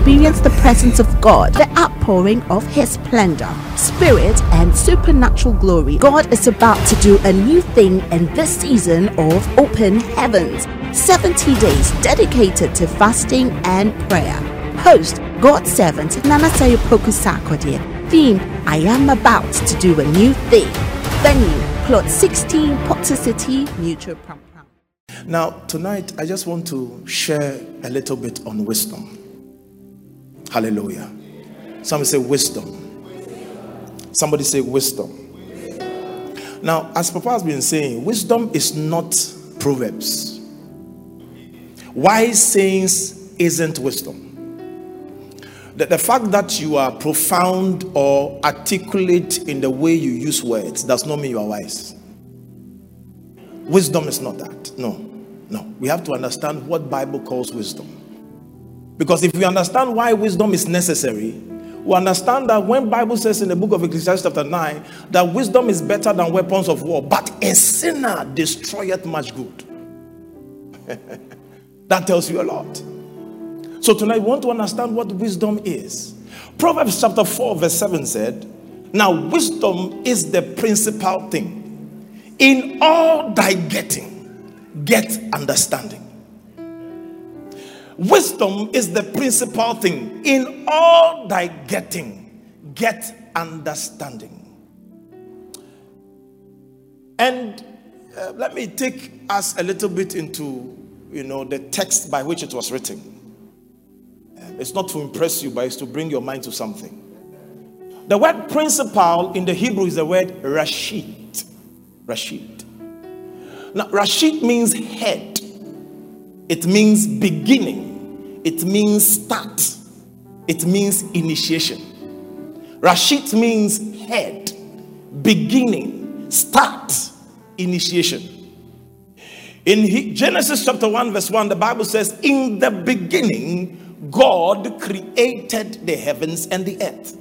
experience the presence of God, the outpouring of His splendor, spirit, and supernatural glory. God is about to do a new thing in this season of open heavens. 70 days dedicated to fasting and prayer. Host God's servant Nana Sayopoku Sarkodie. Theme I am about to do a new thing. Venue Plot 16 Potter City, Neutral Pram. Now, tonight, I just want to share a little bit on wisdom. Hallelujah. Somebody say wisdom. Somebody say wisdom. Now, as Papa has been saying, wisdom is not proverbs. Wise sayings isn't wisdom. The, the fact that you are profound or articulate in the way you use words does not mean you are wise. Wisdom is not that. No. No. We have to understand what Bible calls wisdom. Because if we understand why wisdom is necessary, we understand that when Bible says in the book of Ecclesiastes chapter 9 that wisdom is better than weapons of war, but a sinner destroyeth much good. that tells you a lot. So tonight we want to understand what wisdom is. Proverbs chapter 4 verse 7 said, Now wisdom is the principal thing in all thy getting, get understanding. Wisdom is the principal thing. In all thy getting, get understanding. And uh, let me take us a little bit into, you know, the text by which it was written. It's not to impress you, but it's to bring your mind to something. The word principal in the Hebrew is the word rashid. Rashid. Now, Rashid means head, it means beginning, it means start, it means initiation. Rashid means head, beginning, start, initiation. In Genesis chapter 1, verse 1, the Bible says, In the beginning, God created the heavens and the earth.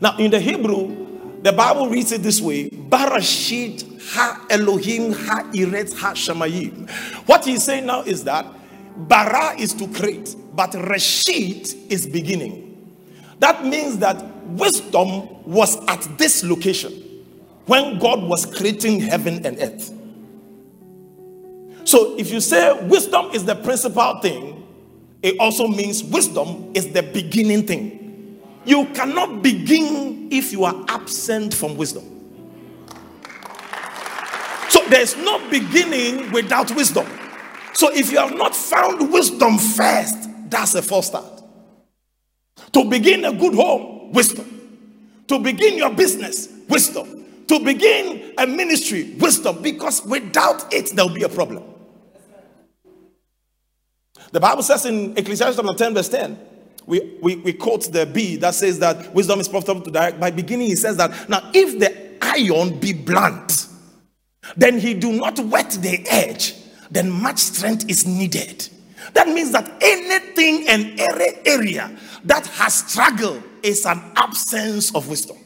Now, in the Hebrew, the Bible reads it this way Barashit ha Elohim ha Iret ha Shamayim. What he's saying now is that Bara is to create, but Rashid is beginning. That means that wisdom was at this location when God was creating heaven and earth. So if you say wisdom is the principal thing, it also means wisdom is the beginning thing. You cannot begin if you are absent from wisdom. So there's no beginning without wisdom. So if you have not found wisdom first, that's a false start. To begin a good home, wisdom. To begin your business, wisdom. To begin a ministry, wisdom. Because without it, there'll be a problem. The Bible says in Ecclesiastes chapter 10, verse 10 we, we, we quote the B that says that wisdom is profitable to direct. By beginning, he says that now, if the iron be blunt, then he do not wet the edge, then much strength is needed. That means that anything and every area that has struggle is an absence of wisdom.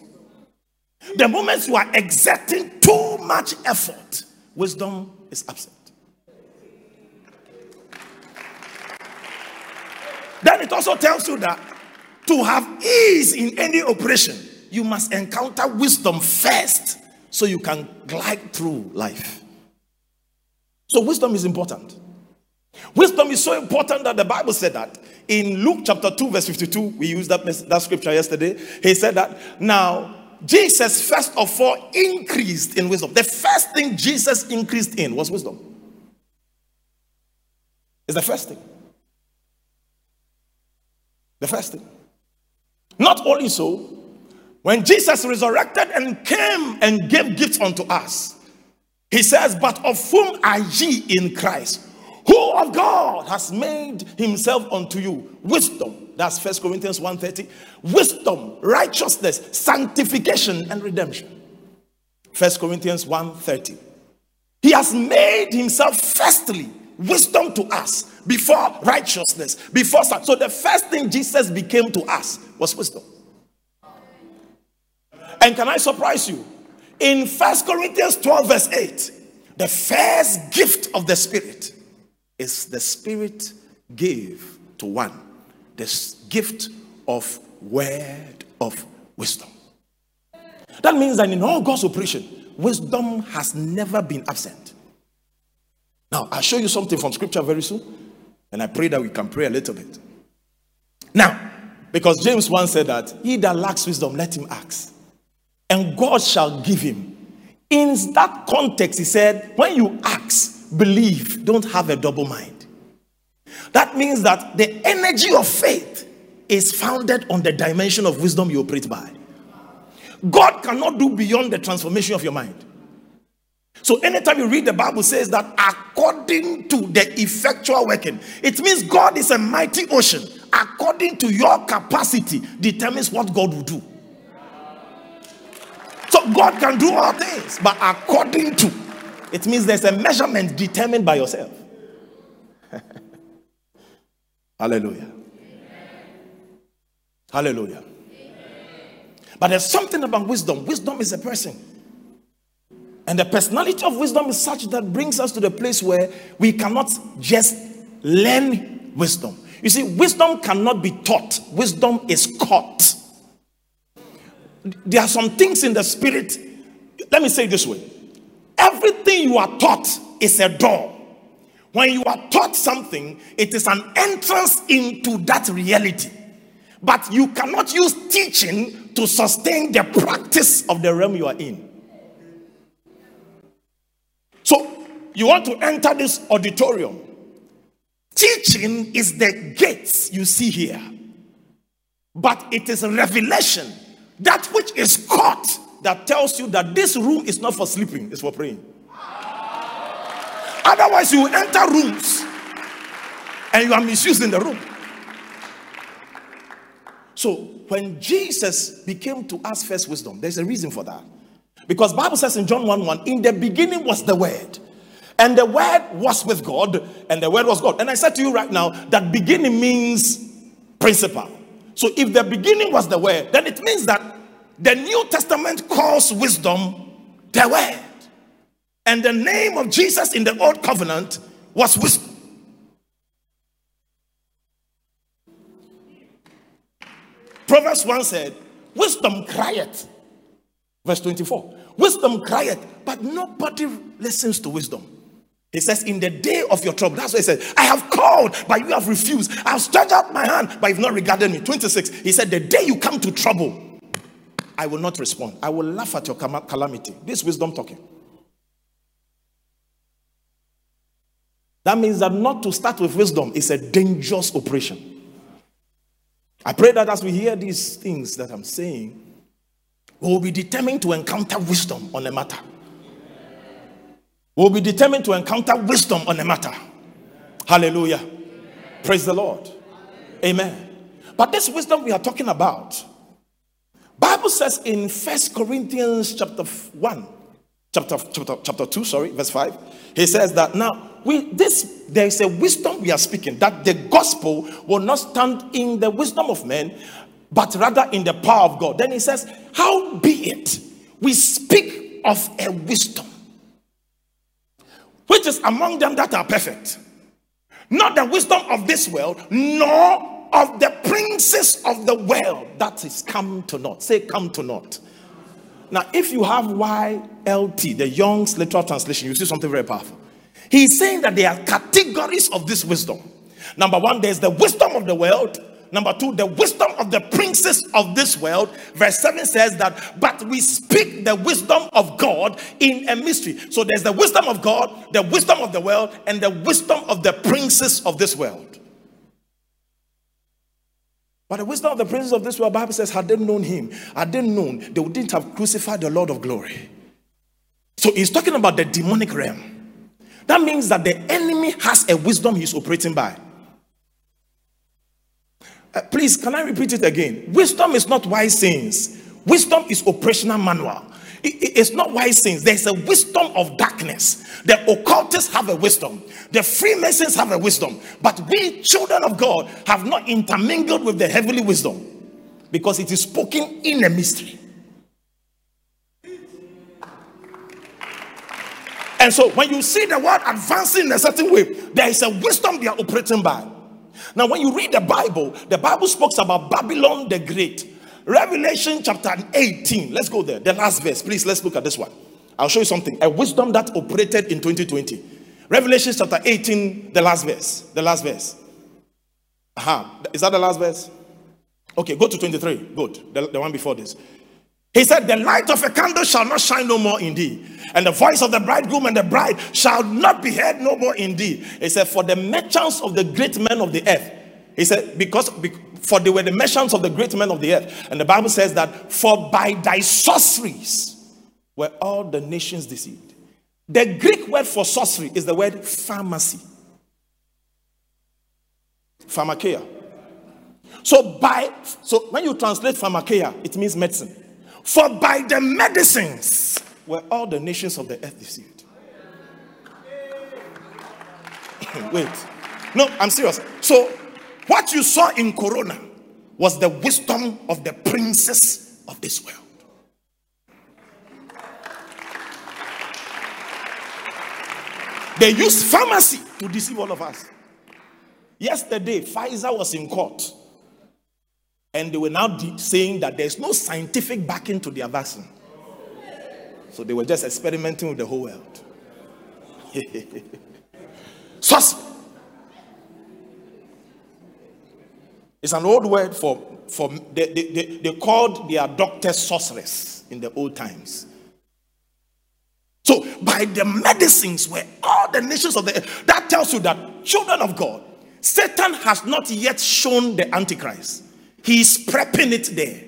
The moment you are exerting too much effort, wisdom is absent. Then it also tells you that to have ease in any operation, you must encounter wisdom first so you can glide through life. So, wisdom is important. Wisdom is so important that the Bible said that in Luke chapter 2, verse 52. We used that, that scripture yesterday. He said that now Jesus, first of all, increased in wisdom. The first thing Jesus increased in was wisdom. It's the first thing. The first thing. Not only so, when Jesus resurrected and came and gave gifts unto us, he says, But of whom are ye in Christ? Who of God has made himself unto you wisdom? That's First Corinthians 1:30. Wisdom, righteousness, sanctification, and redemption. First Corinthians 1:30. He has made himself firstly wisdom to us before righteousness, before so the first thing Jesus became to us was wisdom. And can I surprise you? In First Corinthians 12, verse 8, the first gift of the Spirit is the Spirit gave to one the gift of word of wisdom. That means that in all God's operation, wisdom has never been absent. Now, I'll show you something from scripture very soon, and I pray that we can pray a little bit. Now, because James once said that he that lacks wisdom, let him ask, and God shall give him. In that context, he said, when you ask, believe, don't have a double mind. That means that the energy of faith is founded on the dimension of wisdom you operate by. God cannot do beyond the transformation of your mind. So anytime you read the Bible says that according to the effectual working, it means God is a mighty ocean. According to your capacity determines what God will do. So God can do all things, but according to it means there's a measurement determined by yourself. Hallelujah. Hallelujah. But there's something about wisdom. Wisdom is a person. And the personality of wisdom is such that brings us to the place where we cannot just learn wisdom. You see, wisdom cannot be taught, wisdom is caught. There are some things in the spirit. Let me say it this way everything you are taught is a door. When you are taught something, it is an entrance into that reality. But you cannot use teaching to sustain the practice of the realm you are in. So, you want to enter this auditorium. Teaching is the gates you see here, but it is revelation, that which is caught, that tells you that this room is not for sleeping, it's for praying. Otherwise, you enter rooms and you are misusing the room. So when Jesus became to us first wisdom, there's a reason for that. Because Bible says in John 1 1, in the beginning was the word. And the word was with God, and the word was God. And I said to you right now that beginning means principle. So if the beginning was the word, then it means that the New Testament calls wisdom the word. And the name of Jesus in the old covenant was wisdom. Proverbs 1 said, Wisdom crieth. Verse 24. Wisdom crieth, but nobody listens to wisdom. He says, In the day of your trouble, that's what he said. I have called, but you have refused. I have stretched out my hand, but you've not regarded me. 26. He said, The day you come to trouble, I will not respond. I will laugh at your calamity. This wisdom talking. That means that not to start with wisdom is a dangerous operation. I pray that as we hear these things that I'm saying, we will be determined to encounter wisdom on a matter. We'll be determined to encounter wisdom on the matter. Hallelujah. Praise the Lord. Amen. But this wisdom we are talking about, Bible says in First Corinthians chapter 1, chapter, chapter, chapter 2, sorry, verse 5, he says that now we this there is a wisdom we are speaking that the gospel will not stand in the wisdom of men, but rather in the power of God. Then he says, How be it we speak of a wisdom which is among them that are perfect, not the wisdom of this world, nor of the princes of the world that is come to naught. Say, come to naught. Now, if you have YLT, the Young's literal translation, you see something very powerful. He's saying that there are categories of this wisdom. Number one, there's the wisdom of the world. Number two, the wisdom of the princes of this world. Verse 7 says that, but we speak the wisdom of God in a mystery. So there's the wisdom of God, the wisdom of the world, and the wisdom of the princes of this world. But the wisdom of the princes of this world, Bible says, had they known him, had they known, they wouldn't have crucified the Lord of glory. So he's talking about the demonic realm. That means that the enemy has a wisdom he's operating by. Uh, please, can I repeat it again? Wisdom is not wise sayings, wisdom is operational manual. it's not wise sayings. There's a wisdom of darkness. The occultists have a wisdom. The Freemasons have a wisdom. But we, children of God, have not intermingled with the heavenly wisdom because it is spoken in a mystery. And so when you see the world advancing in a certain way, there is a wisdom they are operating by. Now, when you read the Bible, the Bible speaks about Babylon the Great. Revelation chapter 18. Let's go there. The last verse. Please, let's look at this one. I'll show you something. A wisdom that operated in 2020. Revelation chapter 18, the last verse. The last verse. Aha. Is that the last verse? Okay, go to 23. Good. The, the one before this. He said, The light of a candle shall not shine no more in thee, and the voice of the bridegroom and the bride shall not be heard no more in thee. He said, For the merchants of the great men of the earth. He said, Because for they were the merchants of the great men of the earth. And the Bible says that, For by thy sorceries were all the nations deceived. The Greek word for sorcery is the word pharmacy. Pharmakeia. So by so when you translate pharmakeia, it means medicine. For by the medicines were all the nations of the earth deceived. Wait. No, I'm serious. So, what you saw in Corona was the wisdom of the princes of this world. They used pharmacy to deceive all of us. Yesterday, Pfizer was in court and they were now de- saying that there's no scientific backing to their vaccine. So they were just experimenting with the whole world. Sus. It's an old word for, for they, they, they, called their doctors sorcerers in the old times. So, by the medicines where all the nations of the earth, that tells you that children of God, Satan has not yet shown the Antichrist. He's prepping it there.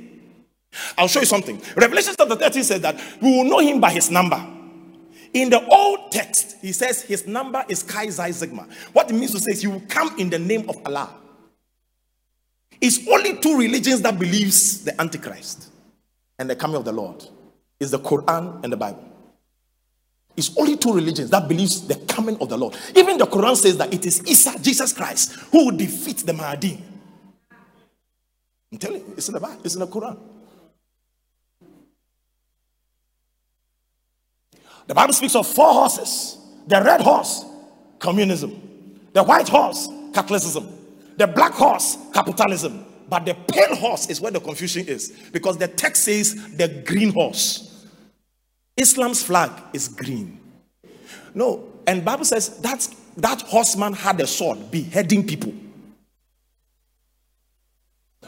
I'll show you something. Revelation chapter 13 says that we will know him by his number. In the old text, he says his number is Chi Xi Sigma. What it means to say is he will come in the name of Allah. It's only two religions that believes the Antichrist and the coming of the Lord. Is the Quran and the Bible. It's only two religions that believes the coming of the Lord. Even the Quran says that it is Isa, Jesus Christ, who will defeat the Mahdi. I'm telling you, it's in the Bible, it's in the Quran. The Bible speaks of four horses the red horse, communism, the white horse, Catholicism, the black horse, capitalism. But the pale horse is where the confusion is because the text says the green horse. Islam's flag is green. No, and Bible says that that horseman had a sword beheading people.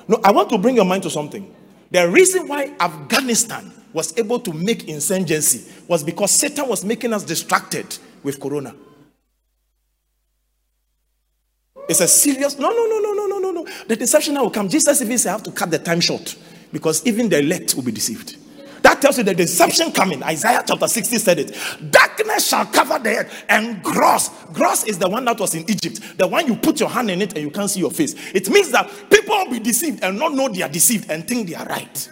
No, I want to bring your mind to something. The reason why Afghanistan was able to make insurgency was because Satan was making us distracted with corona. It's a serious no, no, no, no, no, no, no, no. The deception now will come. Jesus even said, I have to cut the time short because even the elect will be deceived. That tells you the deception coming. Isaiah chapter 60 said it. Darkness shall cover the earth, and gross. Gross is the one that was in Egypt. The one you put your hand in it and you can't see your face. It means that people will be deceived and not know they are deceived and think they are right.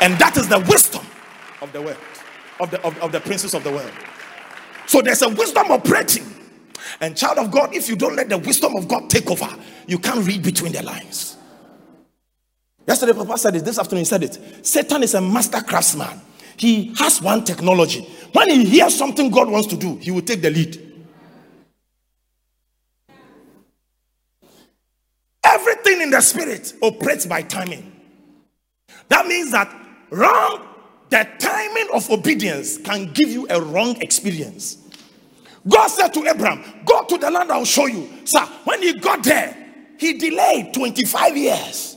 And that is the wisdom of the world, of the, of, of the princes of the world. So there's a wisdom operating. And child of God, if you don't let the wisdom of God take over, you can't read between the lines. Yesterday, Papa said it. This afternoon, he said it. Satan is a master craftsman. He has one technology. When he hears something God wants to do, he will take the lead. Everything in the spirit operates by timing. That means that wrong, the timing of obedience can give you a wrong experience. God said to Abraham, Go to the land I'll show you. Sir, when he got there, he delayed 25 years.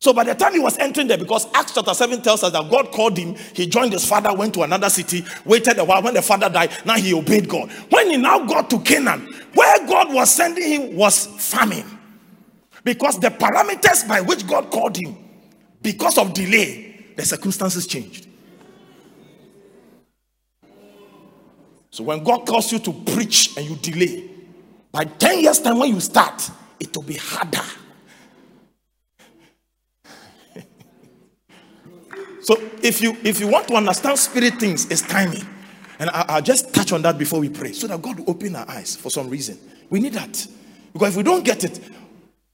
So by the time he was entering there, because Acts chapter 7 tells us that God called him, he joined his father, went to another city, waited a while. When the father died, now he obeyed God. When he now got to Canaan, where God was sending him was famine. Because the parameters by which God called him, because of delay, the circumstances changed. So when God calls you to preach and you delay, by 10 years' time when you start, it will be harder So if you if you want to understand spirit things, it's timing. And I, will just touch on that before we pray, so that God will open our eyes for some reason. We need that because if we don't get it,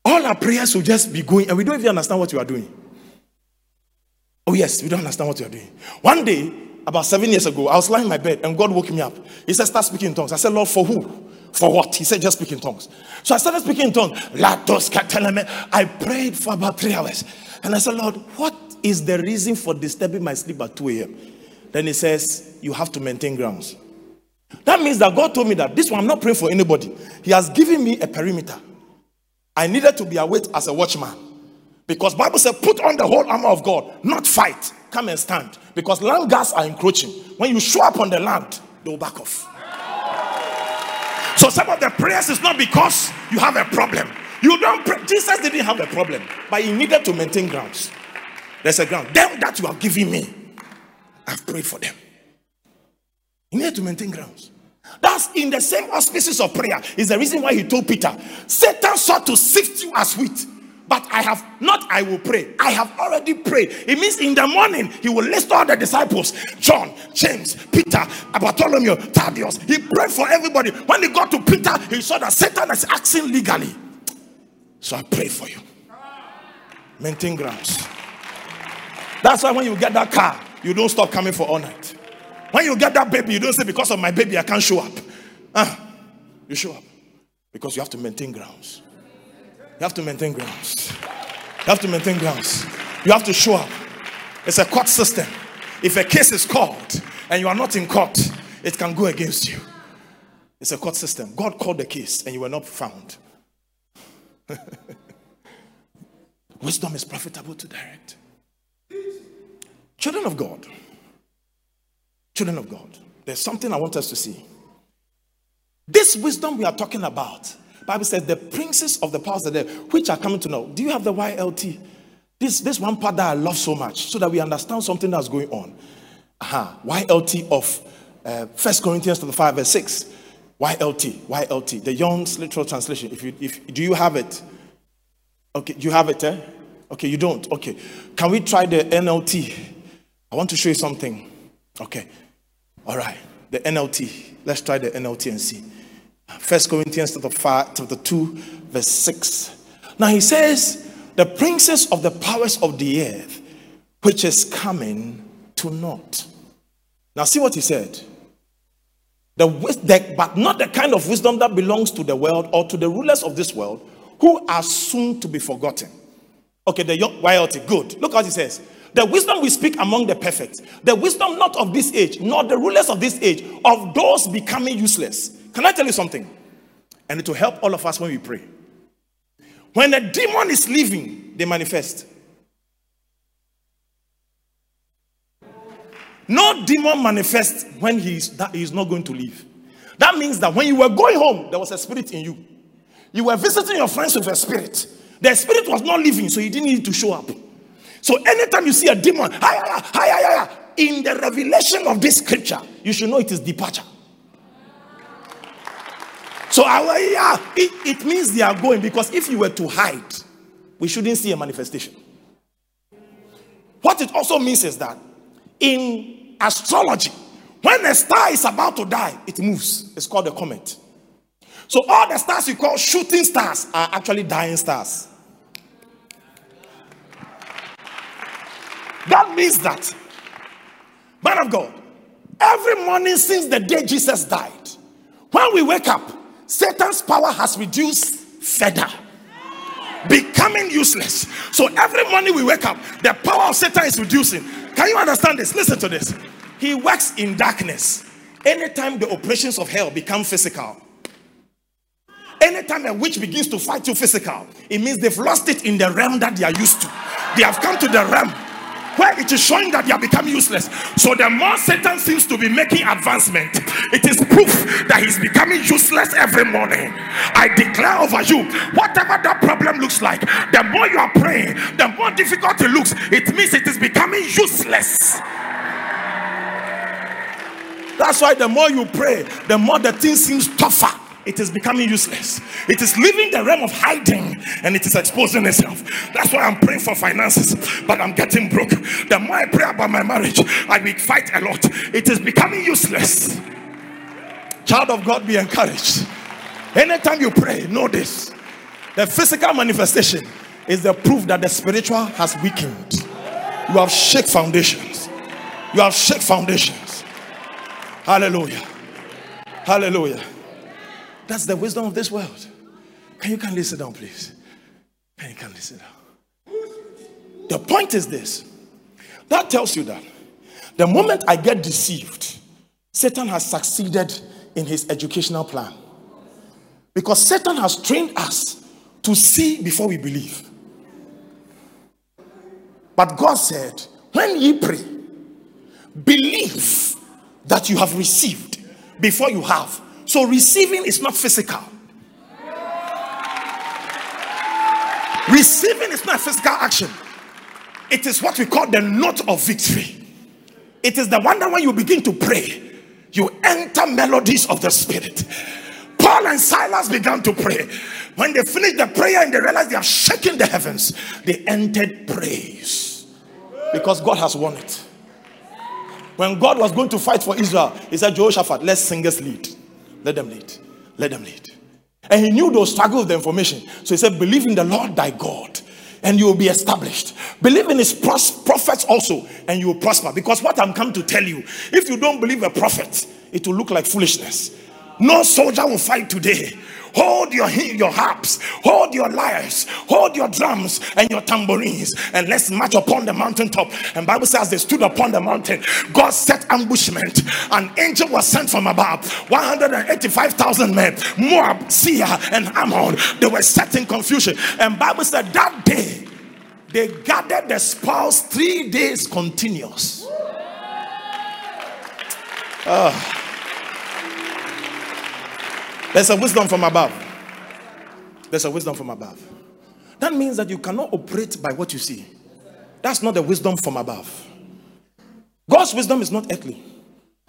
all our prayers will just be going, and we don't even understand what we are doing. Oh yes, we don't understand what we are doing. One day, about seven years ago, I was lying in my bed, and God woke me up. He said, "Start speaking in tongues." I said, "Lord, for who? For what? He said, just speak in tongues. So I started speaking in tongues. I prayed for about three hours. And I said, Lord, what is the reason for disturbing my sleep at 2 a.m.? Then he says, You have to maintain grounds. That means that God told me that this one, I'm not praying for anybody. He has given me a perimeter. I needed to be awake as a watchman. Because Bible said, put on the whole armor of God, not fight. Come and stand. Because land guards are encroaching. When you show up on the land, they will back off. So some of the prayers is not because you have a problem. You don't pray. Jesus didn't have a problem, but he needed to maintain grounds. There's a ground. Them that you have given me, I've prayed for them. You need to maintain grounds. That's in the same auspices of prayer. Is the reason why he told Peter, Satan sought to sift you as wheat. But I have not, I will pray. I have already prayed. It means in the morning, he will list all the disciples John, James, Peter, Bartholomew, Thaddeus. He prayed for everybody. When he got to Peter, he saw that Satan is acting legally. So I pray for you. Maintain grounds. That's why when you get that car, you don't stop coming for all night. When you get that baby, you don't say, Because of my baby, I can't show up. Uh, you show up because you have to maintain grounds. You have to maintain grounds. You have to maintain grounds. You have to show up. It's a court system. If a case is called and you are not in court, it can go against you. It's a court system. God called the case and you were not found. Wisdom is profitable to direct. Children of God, children of God, there's something I want us to see. This wisdom we are talking about, Bible says the princes of the powers of the which are coming to know. Do you have the YLT? This, this one part that I love so much, so that we understand something that's going on. Uh-huh. YLT of uh, First Corinthians 5, verse 6. YLT, YLT, the Young's literal translation. If you, if do you have it? Okay, you have it, eh? Okay, you don't. Okay, can we try the NLT? I want to show you something. Okay, all right, the NLT. Let's try the NLT and see. First Corinthians chapter five, chapter two, verse six. Now he says, "The princes of the powers of the earth, which is coming to naught." Now see what he said. The, the, but not the kind of wisdom that belongs to the world or to the rulers of this world who are soon to be forgotten. Okay, the YLT, good. Look what he says. The wisdom we speak among the perfect, the wisdom not of this age, nor the rulers of this age, of those becoming useless. Can I tell you something? And it will help all of us when we pray. When a demon is leaving, they manifest. No demon manifests when he's that he's not going to leave. That means that when you were going home, there was a spirit in you. You were visiting your friends with a spirit. The spirit was not living, so he didn't need to show up. So anytime you see a demon, in the revelation of this scripture, you should know it is departure. So it, means they are going because if you were to hide, we shouldn't see a manifestation. What it also means is that in astrology, when a star is about to die, it moves. It's called a comet. So all the stars you call shooting stars are actually dying stars. That means that, man of God, every morning since the day Jesus died, when we wake up, Satan's power has reduced further, becoming useless. So every morning we wake up, the power of Satan is reducing. Can you understand this? Listen to this. He works in darkness. Anytime the operations of hell become physical, anytime a witch begins to fight you physical, it means they've lost it in the realm that they are used to. They have come to the realm where it is showing that you have become useless. So the more Satan seems to be making advancement, it is proof that he's becoming useless every morning. I declare over you, whatever that problem looks like, the more you are praying, the more difficult it looks. It means it is becoming useless. That's why the more you pray, the more the thing seems tougher it is becoming useless. It is leaving the realm of hiding and it is exposing itself. That's why I'm praying for finances, but I'm getting broke. The more I pray about my marriage, I will fight a lot. It is becoming useless. Child of God, be encouraged. Anytime you pray, know this the physical manifestation is the proof that the spiritual has weakened. You have shake foundations. You have shake foundations. Hallelujah. Hallelujah. That's the wisdom of this world. Can you kindly sit down, please? Can you kindly sit down? The point is this that tells you that the moment I get deceived, Satan has succeeded in his educational plan. Because Satan has trained us to see before we believe. But God said, when ye pray, believe that you have received before you have. So receiving is not physical. Receiving is not physical action. It is what we call the note of victory. It is the that when you begin to pray, you enter melodies of the spirit. Paul and Silas began to pray. When they finished the prayer and they realized they have shaken the heavens, they entered praise because God has won it. When God was going to fight for Israel, he said, Jehoshaphat, let's sing singers lead. Let them lead. Let them lead. And he knew those struggle with the information. So he said, Believe in the Lord thy God, and you will be established. Believe in his prophets also, and you will prosper. Because what I'm come to tell you, if you don't believe a prophet, it will look like foolishness. No soldier will fight today hold your your harps, hold your lyres, hold your drums and your tambourines, and let's march upon the mountaintop. And Bible says they stood upon the mountain. God set ambushment. An angel was sent from above. 185,000 men, Moab, Seir, and Ammon. They were set in confusion. And Bible said that day they gathered the spoils three days continuous. Oh. There's a wisdom from above. There's a wisdom from above. That means that you cannot operate by what you see. That's not the wisdom from above. God's wisdom is not earthly.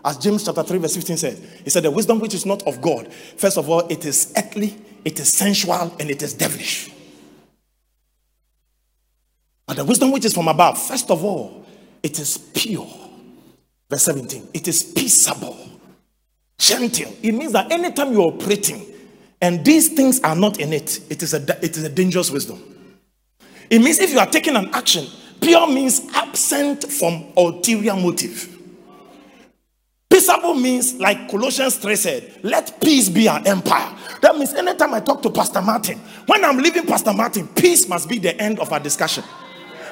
As James chapter 3, verse 15 says, He said, The wisdom which is not of God, first of all, it is earthly, it is sensual, and it is devilish. But the wisdom which is from above, first of all, it is pure. Verse 17, it is peaceable gentle. It means that anytime you're operating and these things are not in it, it is a, it is a dangerous wisdom. It means if you are taking an action, pure means absent from ulterior motive. Peaceable means, like Colossians 3 said, let peace be our empire. That means anytime I talk to Pastor Martin, when I'm leaving Pastor Martin, peace must be the end of our discussion.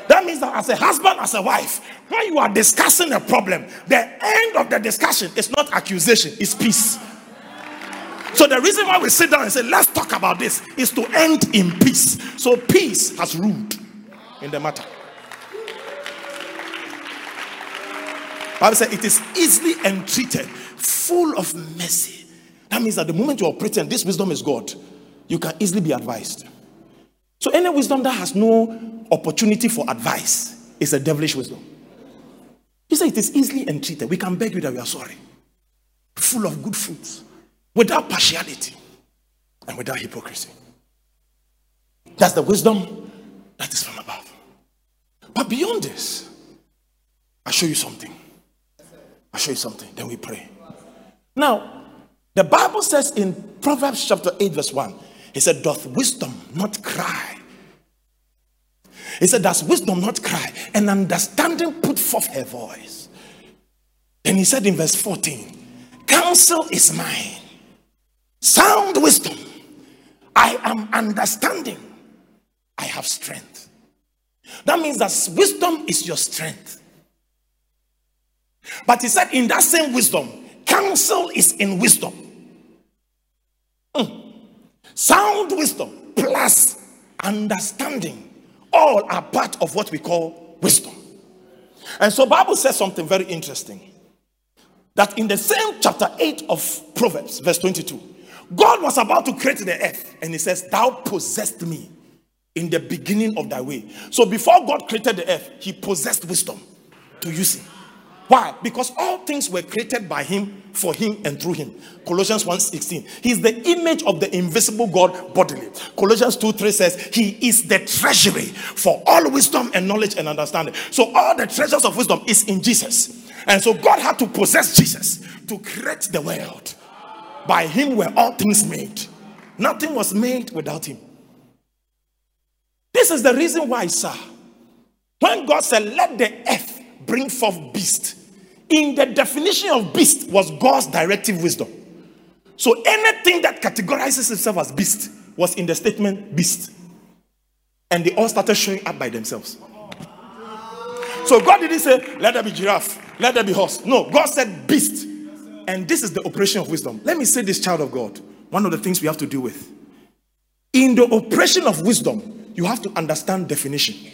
That means that as a husband, as a wife, when you are discussing a problem, the end of the discussion is not accusation, it's peace. So the reason why we sit down and say, let's talk about this is to end in peace. So peace has ruled in the matter. Bible said it is easily entreated, full of mercy. That means that the moment you are operating, this wisdom is God, you can easily be advised. So any wisdom that has no opportunity for advice is a devilish wisdom. He said it is easily entreated. We can beg you that we are sorry. Full of good fruits, without partiality and without hypocrisy. That's the wisdom that is from above. But beyond this, I'll show you something. I'll show you something. Then we pray. Now, the Bible says in Proverbs chapter 8, verse 1, he said, Doth wisdom not cry? He said, Does wisdom not cry? And understanding put forth her voice. Then he said in verse 14, Counsel is mine, sound wisdom. I am understanding. I have strength. That means that wisdom is your strength. But he said, in that same wisdom, counsel is in wisdom. Mm. Sound wisdom plus understanding all are part of what we call wisdom. And so Bible says something very interesting. That in the same chapter 8 of Proverbs, verse 22, God was about to create the earth and he says, Thou possessed me in the beginning of thy way. So before God created the earth, he possessed wisdom to use it. Why? Because all things were created by him, for him, and through him. Colossians 1:16. He's the image of the invisible God bodily. Colossians 2:3 says, He is the treasury for all wisdom and knowledge and understanding. So all the treasures of wisdom is in Jesus. And so God had to possess Jesus to create the world. By him were all things made. Nothing was made without him. This is the reason why, sir, when God said, Let the earth bring forth beast in the definition of beast was God's directive wisdom. So anything that categorizes itself as beast was in the statement beast. And they all started showing up by themselves. So God didn't say, let there be giraffe, let there be horse. No, God said beast. And this is the operation of wisdom. Let me say this, child of God, one of the things we have to deal with. In the operation of wisdom, you have to understand definition.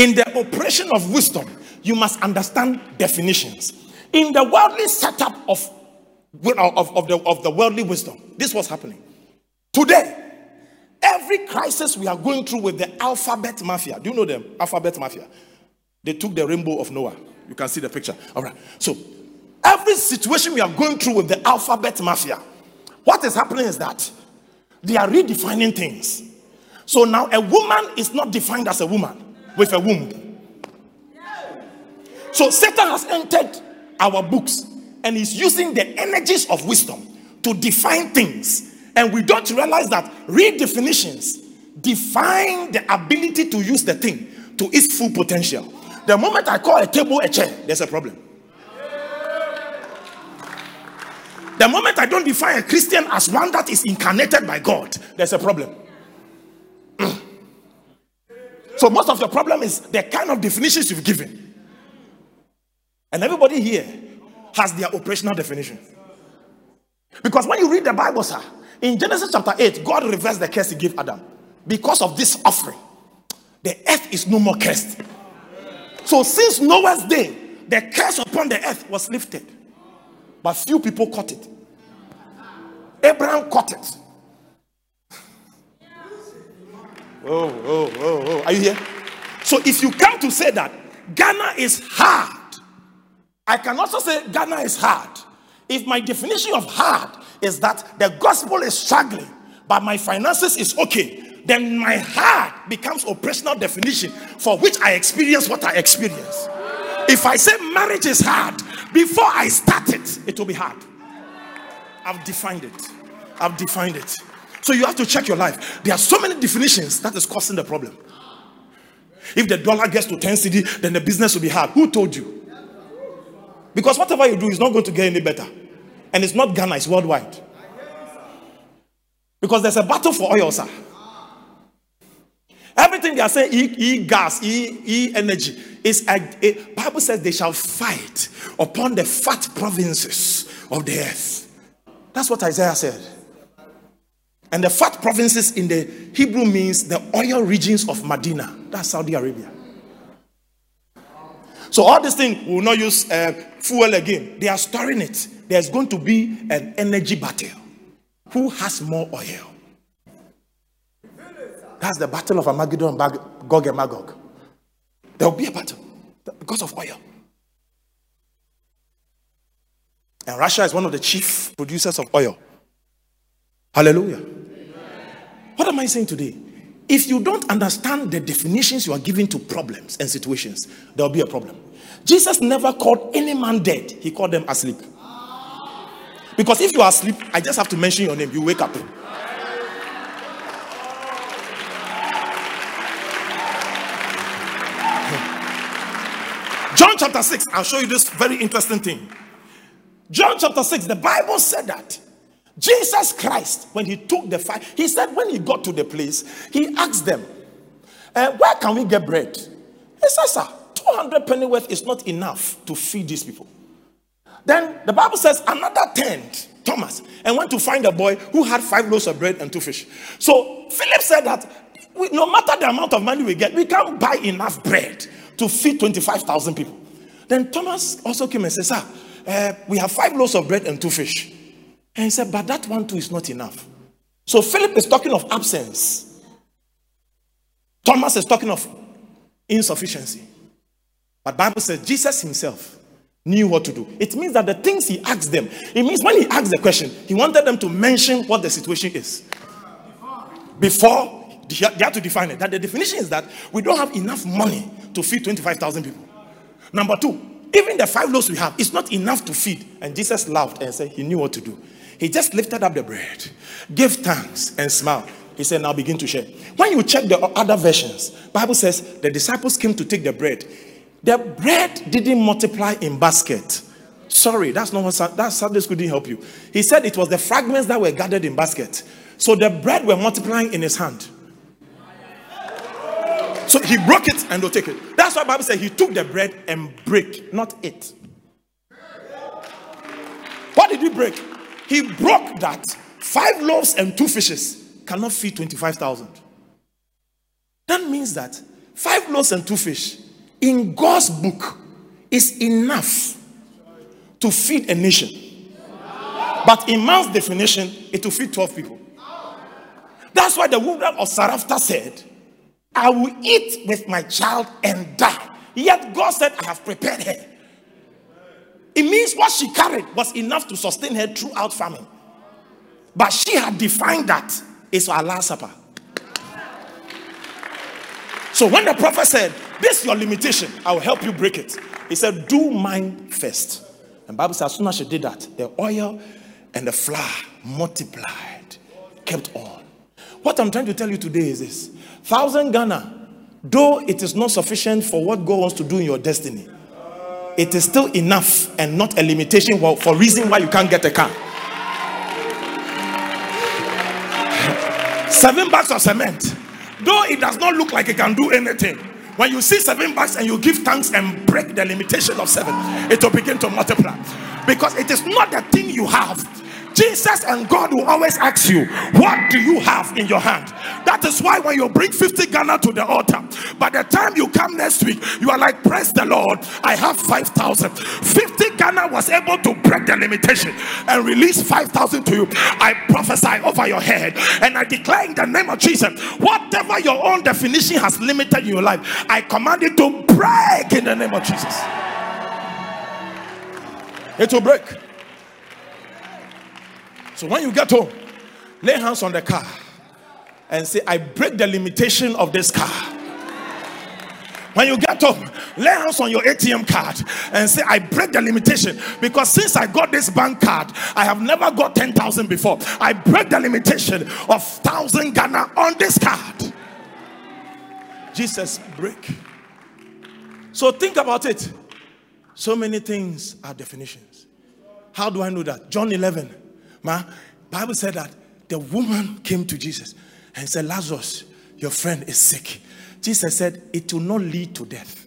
In the operation of wisdom, you must understand definitions. In the worldly setup of, of, of, the, of the worldly wisdom, this was happening. Today, every crisis we are going through with the alphabet mafia, do you know them? Alphabet mafia. They took the rainbow of Noah. You can see the picture. All right. So, every situation we are going through with the alphabet mafia, what is happening is that they are redefining things. So now a woman is not defined as a woman with a womb. So Satan has entered our books and is using the energies of wisdom to define things. And we don't realize that redefinitions define the ability to use the thing to its full potential. The moment I call a table a chair, there's a problem. The moment I don't define a Christian as one that is incarnated by God, there's a problem. Mm. So most of your problem is the kind of definitions you've given. And everybody here has their operational definition. Because when you read the Bible, sir, in Genesis chapter 8, God reversed the curse he gave Adam. Because of this offering, the earth is no more cursed. So since Noah's day, the curse upon the earth was lifted. But few people caught it. Abraham caught it. Oh, oh, oh, oh. Are you here? So if you come to say that Ghana is hard, I can also say Ghana is hard. If my definition of hard is that the gospel is struggling, but my finances is okay, then my hard becomes operational definition for which I experience what I experience. If I say marriage is hard, before I start it, it will be hard. I've defined it. I've defined it. So you have to check your life. There are so many definitions that is causing the problem. If the dollar gets to 10 cedi, then the business will be hard. Who told you? Because whatever you do is not going to get any better. And it's not Ghana, it's worldwide. Because there's a battle for oil, sir. Everything they are saying, e, e gas, e, e energy, is a, a, Bible says they shall fight upon the fat provinces of the earth. That's what Isaiah said. And the fat provinces in the Hebrew means the oil regions of Medina. That's Saudi Arabia. So all this thing will not use uh, fuel again. They are storing it. There's going to be an energy battle. Who has more oil? That's the battle of Armageddon, Gog and Magog. There will be a battle because of oil. And Russia is one of the chief producers of oil. Hallelujah. What am I saying today? If you don't understand the definitions you are giving to problems and situations, there will be a problem. Jesus never called any man dead, he called them asleep. Because if you are asleep, I just have to mention your name, you wake up. John chapter 6, I'll show you this very interesting thing. John chapter 6, the Bible said that Jesus Christ, when he took the fire, he said, when he got to the place, he asked them, uh, Where can we get bread? He said, Sir, 200 penny worth is not enough to feed these people. Then the Bible says, Another tent, Thomas, and went to find a boy who had five loaves of bread and two fish. So Philip said that we, no matter the amount of money we get, we can't buy enough bread to feed 25,000 people. Then Thomas also came and said, Sir, uh, we have five loaves of bread and two fish. And he said, But that one too is not enough. So Philip is talking of absence. Thomas is talking of insufficiency. But Bible says Jesus himself knew what to do. It means that the things he asked them, it means when he asked the question, he wanted them to mention what the situation is. Before they had to define it. That the definition is that we don't have enough money to feed 25,000 people. Number two, even the five loaves we have, it's not enough to feed. And Jesus laughed and said he knew what to do. He just lifted up the bread, gave thanks, and smiled. He said, Now begin to share. When you check the other versions, Bible says the disciples came to take the bread. The bread didn't multiply in basket. Sorry, that's not what that Sunday school didn't help you. He said it was the fragments that were gathered in basket. So the bread were multiplying in his hand. So he broke it and they'll take it. That's why Bible said he took the bread and break, not it. What did he break? He broke that five loaves and two fishes cannot feed 25,000. That means that five loaves and two fish in God's book is enough to feed a nation. But in man's definition, it will feed 12 people. That's why the woman of Sarepta said, I will eat with my child and die. Yet God said, I have prepared her. It means what she carried was enough to sustain her throughout famine. But she had defined that it's our last supper. So when the prophet said, This is your limitation, I will help you break it. He said, Do mine first. And Bible says, as soon as she did that, the oil and the flour multiplied, kept on. What I'm trying to tell you today is this thousand Ghana, though it is not sufficient for what God wants to do in your destiny, it is still enough and not a limitation for, reason why you can't get a car. Seven bags of cement, though it does not look like it can do anything, when you see seven bags and you give thanks and break the limitation of seven, it will begin to multiply. Because it is not the thing you have. Jesus and God will always ask you, What do you have in your hand? That is why when you bring 50 Ghana to the altar, by the time you come next week, you are like, Praise the Lord, I have 5,000. 50 Ghana was able to break the limitation and release 5,000 to you. I prophesy over your head and I declare in the name of Jesus, whatever your own definition has limited in your life, I command it to break in the name of Jesus. It will break. So when you get home, lay hands on the car and say, I break the limitation of this car. When you get home, lay hands on your ATM card and say, I break the limitation because since I got this bank card, I have never got 10,000 before. I break the limitation of 1,000 Ghana on this card. Jesus, break. So think about it. So many things are definitions. How do I know that? John 11 Ma, Bible said that the woman came to Jesus and said, Lazarus, your friend is sick. Jesus said, it will not lead to death.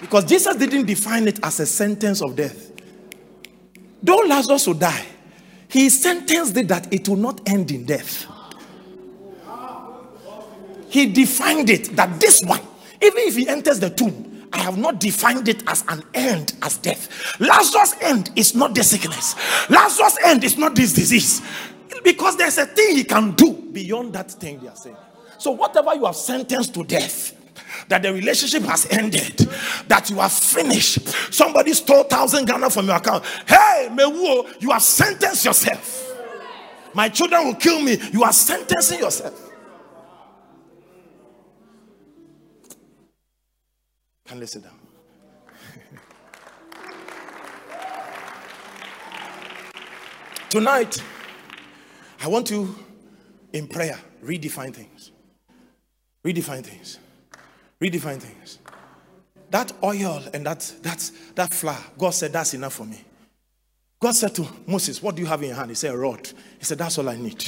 Because Jesus didn't define it as a sentence of death. Though Lazarus will die, he sentenced it that it will not end in death. He defined it that this one, even if he enters the tomb, I have not defined it as an end as death. Lazarus' end is not the sickness. Lazarus' end is not this disease. Because there's a thing he can do beyond that thing they are saying. So whatever you have sentenced to death, that the relationship has ended, that you are finished. Somebody stole thousand Ghana from your account. Hey, Mewo, you have sentenced yourself. My children will kill me. You are sentencing yourself. Can sit down. Tonight, I want to, in prayer, redefine things. Redefine things. Redefine things. That oil and that that that flour, God said that's enough for me. God said to Moses, What do you have in your hand? He said, A rod. He said, That's all I need.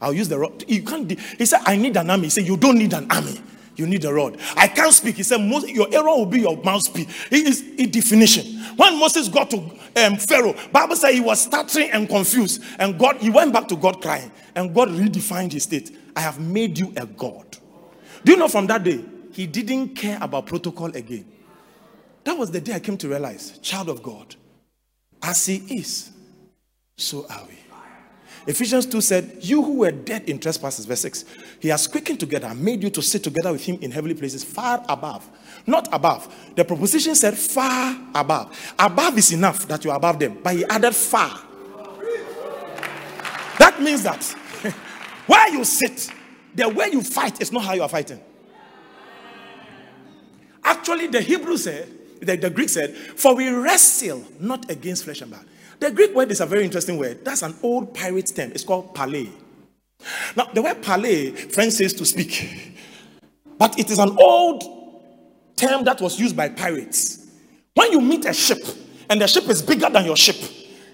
I'll use the rod. You can't. He said, I need an army. He said, You don't need an army you need a rod. I can't speak. He said, Your Aaron will be your mouthpiece. It is a definition. When Moses got to um, Pharaoh, Bible said he was stuttering and confused, and God he went back to God crying, and God redefined his state. I have made you a God. Do you know from that day he didn't care about protocol again? That was the day I came to realize, child of God, as he is, so are we. Ephesians 2 said, You who were dead in trespasses, verse 6, he has quickened together, made you to sit together with him in heavenly places, far above. Not above. The proposition said far above. Above is enough that you are above them, but he added far. That means that where you sit, the way you fight is not how you are fighting. Actually, the Hebrew said, the, the Greek said, For we wrestle not against flesh and blood the Greek word is a very interesting word. That's an old pirate term. It's called parley. Now, the word parley, French says to speak, but it is an old term that was used by pirates. When you meet a ship and the ship is bigger than your ship,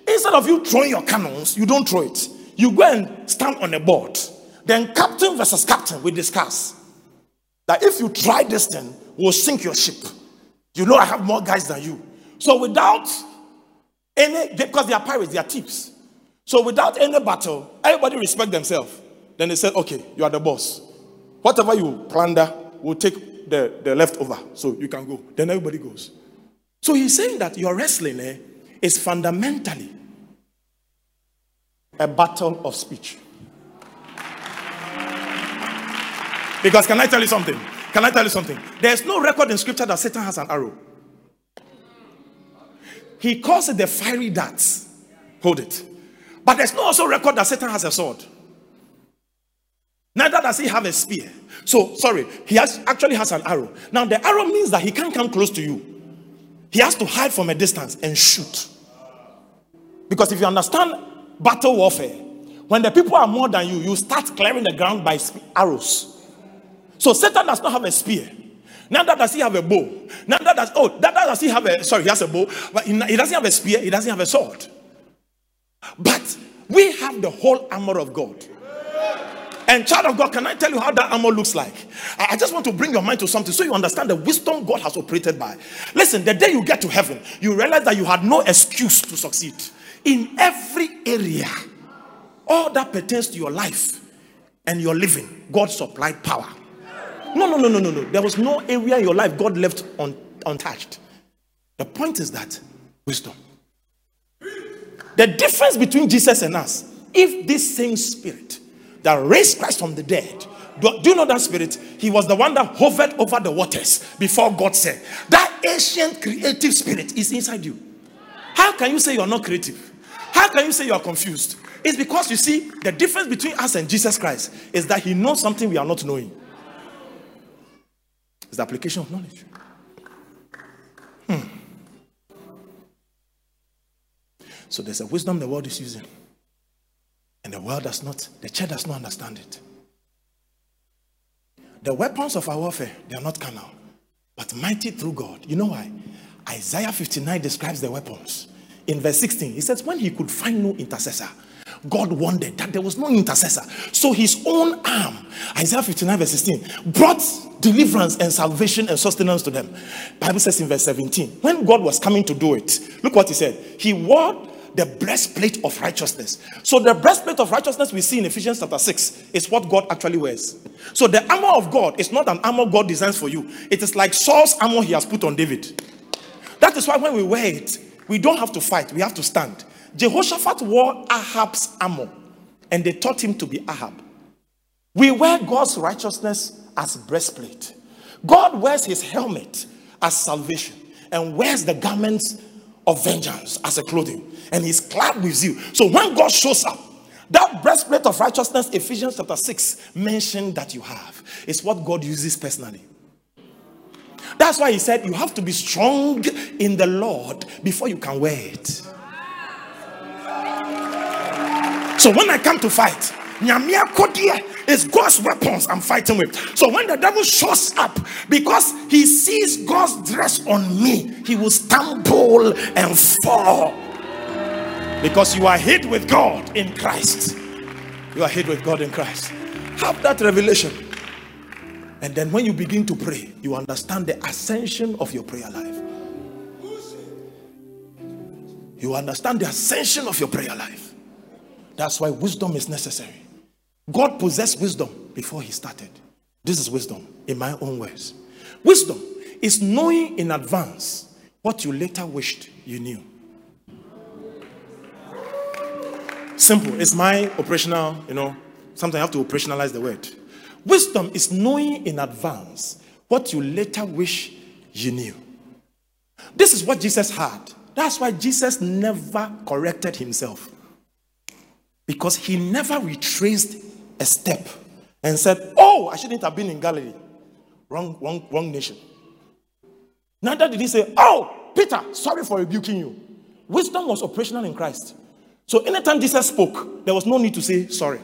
instead of you throwing your cannons, you don't throw it. You go and stand on a board. Then captain versus captain, we discuss that if you try this thing, we'll sink your ship. You know I have more guys than you. So without any, because they are pirates, they are thieves. So without any battle, everybody respect themselves. Then they said, okay, you are the boss. Whatever you plunder, we'll take the, the leftover. So you can go. Then everybody goes. So he's saying that your wrestling eh, is fundamentally a battle of speech. Because can I tell you something? Can I tell you something? There's no record in scripture that Satan has an arrow. He calls it the fiery darts. Hold it. But there's no also record that Satan has a sword. Neither does he have a spear. So, sorry, he has, actually has an arrow. Now, the arrow means that he can't come close to you. He has to hide from a distance and shoot. Because if you understand battle warfare, when the people are more than you, you start clearing the ground by arrows. So Satan does not have a spear. Neither does he have a bow. Neither does oh, neither does he have a sorry, he has a bow, but he, he doesn't have a spear, he doesn't have a sword. But we have the whole armor of God. And child of God, can I tell you how that armor looks like? I just want to bring your mind to something so you understand the wisdom God has operated by. Listen, the day you get to heaven, you realize that you had no excuse to succeed in every area. All that pertains to your life and your living, God supplied power. No, no, no, no, no, no. There was no area in your life God left un- untouched. The point is that wisdom. The difference between Jesus and us, if this same spirit that raised Christ from the dead. Do, do, you know that spirit? He was the one that hovered over the waters before God said, That ancient creative spirit is inside you. How can you say you are not creative? How can you say you are confused? It's because you see, the difference between us and Jesus Christ is that He knows something we are not knowing. The application of knowledge. Hmm. So there's a wisdom the world is using. And the world does not, the church does not understand it. The weapons of our warfare, they are not carnal, but mighty through God. You know why? Isaiah 59 describes the weapons. In verse 16, he says, When he could find no intercessor, God wondered that there was no intercessor. So his own arm, Isaiah 59, verse 16, brought deliverance and salvation and sustenance to them. Bible says in verse 17, when God was coming to do it, look what he said. He wore the breastplate of righteousness. So the breastplate of righteousness we see in Ephesians chapter 6 is what God actually wears. So the armor of God is not an armor God designs for you. It is like Saul's armor he has put on David. That is why when we wear it, we don't have to fight, we have to stand. Jehoshaphat wore Ahab's armor and they taught him to be Ahab. We wear God's righteousness as breastplate. God wears his helmet as salvation and wears the garments of vengeance as a clothing, and he's clad with you. So when God shows up, that breastplate of righteousness, Ephesians chapter 6, mentioned that you have. It's what God uses personally. That's why he said you have to be strong in the Lord before you can wear it. So when I come to fight, Nyamia Kodia is God's weapons I'm fighting with. So when the devil shows up, because he sees God's dress on me, he will stumble and fall. Because you are hid with God in Christ. You are hid with God in Christ. Have that revelation. And then when you begin to pray, you understand the ascension of your prayer life. You understand the ascension of your prayer life. That's why wisdom is necessary. God possessed wisdom before he started. This is wisdom in my own words. Wisdom is knowing in advance what you later wished you knew. Simple. It's my operational, you know, sometimes I have to operationalize the word. Wisdom is knowing in advance what you later wish you knew. This is what Jesus had. That's why Jesus never corrected himself. Because he never retraced a step and said, Oh, I shouldn't have been in Galilee. Wrong, wrong, wrong nation. Neither did he say, Oh, Peter, sorry for rebuking you. Wisdom was operational in Christ. So anytime Jesus spoke, there was no need to say sorry.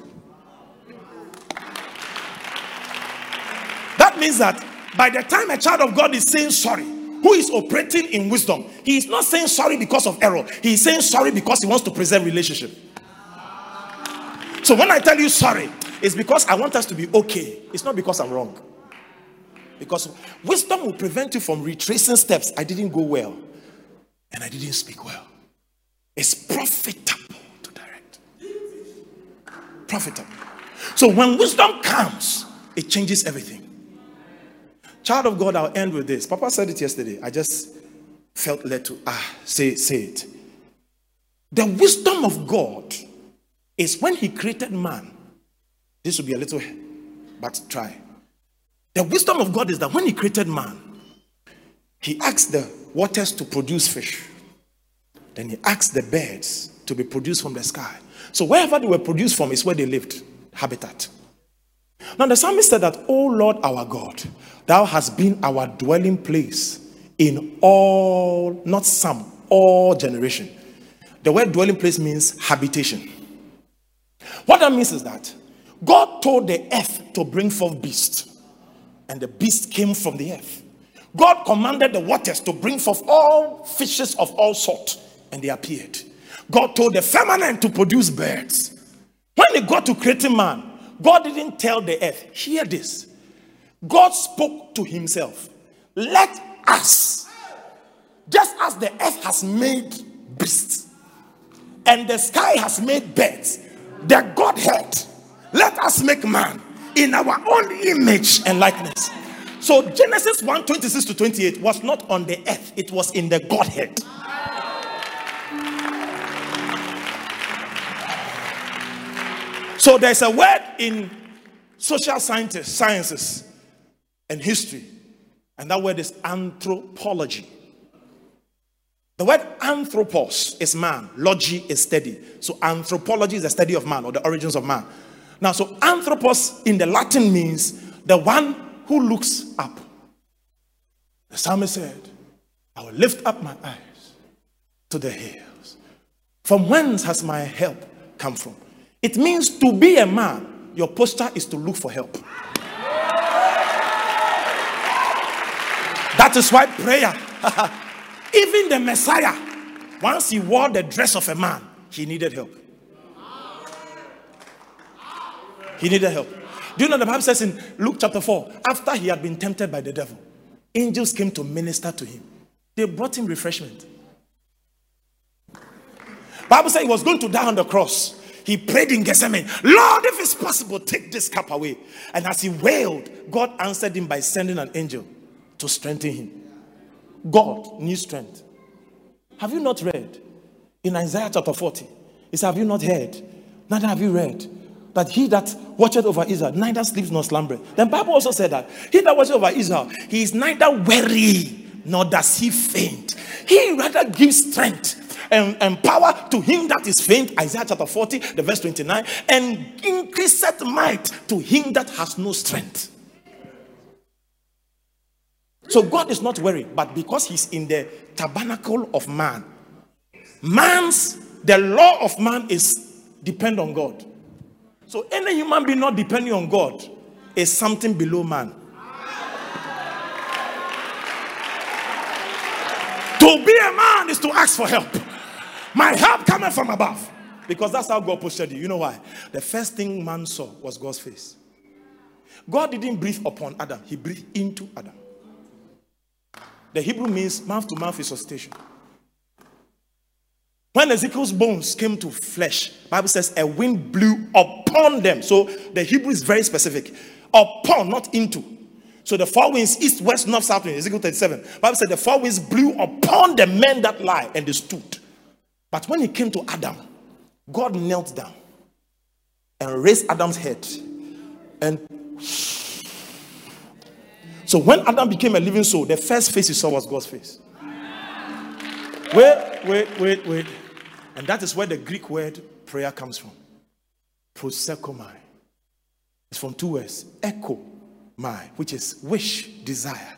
That means that by the time a child of God is saying sorry, who is operating in wisdom, he is not saying sorry because of error. He is saying sorry because he wants to preserve relationship. So when I tell you sorry, it's because I want us to be okay. It's not because I'm wrong. Because wisdom will prevent you from retracing steps. I didn't go well and I didn't speak well. It's profitable to direct. Profitable. So when wisdom comes, it changes everything. Child of God, I'll end with this. Papa said it yesterday. I just felt led to ah say say it. The wisdom of God is when He created man. This will be a little, but try. The wisdom of God is that when He created man, He asked the waters to produce fish. Then He asked the birds to be produced from the sky. So wherever they were produced from is where they lived, habitat. Now the psalmist said that, "O Lord our God, Thou hast been our dwelling place in all, not some, all generation." The word dwelling place means habitation. What that means is that God told the earth to bring forth beasts, and the beast came from the earth. God commanded the waters to bring forth all fishes of all sort, and they appeared. God told the firmament to produce birds. When he got to creating man, God didn't tell the earth, hear this. God spoke to himself, let us, just as the earth has made beasts and the sky has made birds, the Godhead, let us make man in our own image and likeness. So Genesis 1 26 to 28 was not on the earth, it was in the Godhead. So there's a word in social scientists, sciences and history, and that word is anthropology. The word anthropos is man, logy is study. So anthropology is the study of man or the origins of man. Now, so anthropos in the Latin means the one who looks up. The psalmist said, I will lift up my eyes to the hills. From whence has my help come from? It means to be a man, your posture is to look for help. That is why prayer Even the Messiah, once he wore the dress of a man, he needed help. He needed help. Do you know the Bible says in Luke chapter 4, after he had been tempted by the devil, angels came to minister to him. They brought him refreshment. Bible said he was going to die on the cross. He prayed in Gethsemane, Lord, if it's possible, take this cup away. And as he wailed, God answered him by sending an angel to strengthen him. God needs strength. Have you not read in Isaiah chapter 40? He said, Have you not heard? Neither have you read that he that watcheth over Israel neither sleeps nor slumbereth. Then Bible also said that he that watcheth over Israel, he is neither weary nor does he faint. He rather gives strength and, and power to him that is faint, Isaiah chapter 40, the verse 29, and increaseth might to him that has no strength. So God is not worried, but because He's in the tabernacle of man, man's the law of man is depend on God. So any human being not depending on God is something below man. to be a man is to ask for help. My help coming from above. Because that's how God posted you. You know why? The first thing man saw was God's face. God didn't breathe upon Adam, He breathed into Adam. The Hebrew means mouth to mouth resuscitation. When Ezekiel's bones came to flesh, Bible says a wind blew upon them. So the Hebrew is very specific. Upon, not into. So the four winds, east, west, north, south, wind, Ezekiel 37. Bible said the four winds blew upon the men that lie and they stood. But when it came to Adam, God knelt down and raised Adam's head and so when Adam became a living soul, the first face he saw was God's face. Wait, wait, wait, wait. And that is where the Greek word prayer comes from. Proseuchomai. It's from two words. Echo my, which is wish, desire.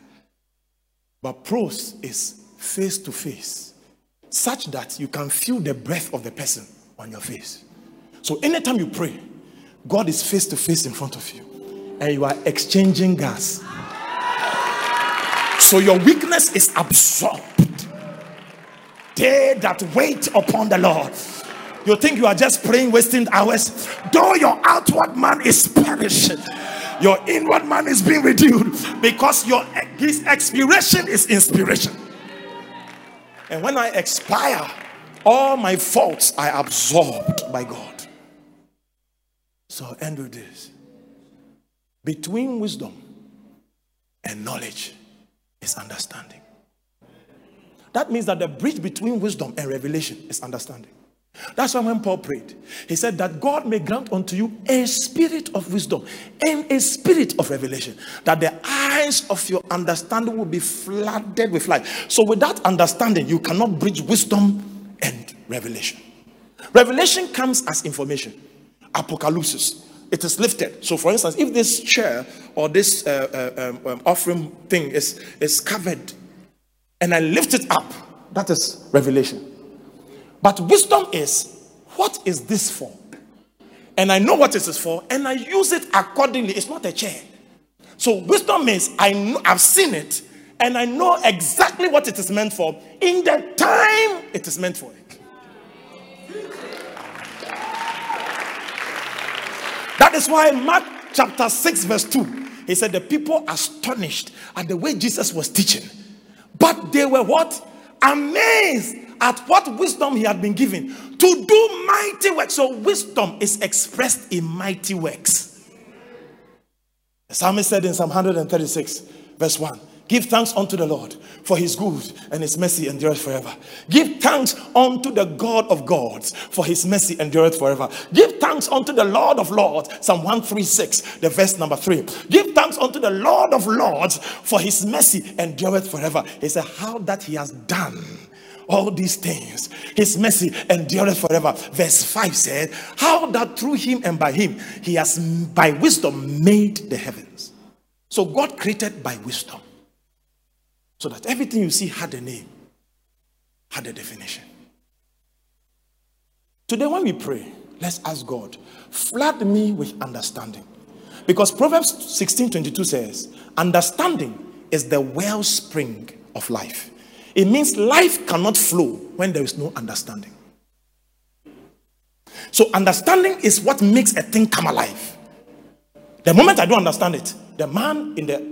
But pros is face to face, such that you can feel the breath of the person on your face. So anytime you pray, God is face to face in front of you, and you are exchanging gas. So your weakness is absorbed. They that wait upon the Lord. You think you are just praying, wasting hours? Though your outward man is perishing, your inward man is being renewed because your his expiration is inspiration. And when I expire, all my faults are absorbed by God. So end with this. Between wisdom and knowledge is understanding. That means that the bridge between wisdom and revelation is understanding. That's why when Paul prayed, he said that God may grant unto you a spirit of wisdom and a spirit of revelation, that the eyes of your understanding will be flooded with light. So, with that understanding, you cannot bridge wisdom and revelation. Revelation comes as information, apocalypse. It is lifted. So, for instance, if this chair or this uh, uh, um, um, offering thing is, is covered and I lift it up, that is revelation. But wisdom is what is this for? And I know what it is for, and I use it accordingly. It's not a chair. So wisdom means I know, I've seen it, and I know exactly what it is meant for in the time it is meant for it. That is why Mark chapter 6, verse 2, he said, The people astonished at the way Jesus was teaching, but they were what? Amazed at what wisdom he had been given to do mighty works. So, wisdom is expressed in mighty works. The psalmist said in Psalm 136, verse 1 Give thanks unto the Lord, for his good and his mercy endureth forever. Give thanks unto the God of gods, for his mercy endureth forever. Give thanks unto the Lord of lords, Psalm 136, the verse number 3. Give thanks unto the Lord of lords, for his mercy endureth forever. He said, How that he has done all these things. His mercy endureth forever. Verse 5 said, How that through him and by him he has by wisdom made the heavens. So God created by wisdom. So that everything you see had a name, had a definition. Today, when we pray, let's ask God, flood me with understanding. Because Proverbs 16 22 says, Understanding is the wellspring of life. It means life cannot flow when there is no understanding. So, understanding is what makes a thing come alive. The moment I don't understand it, the man in the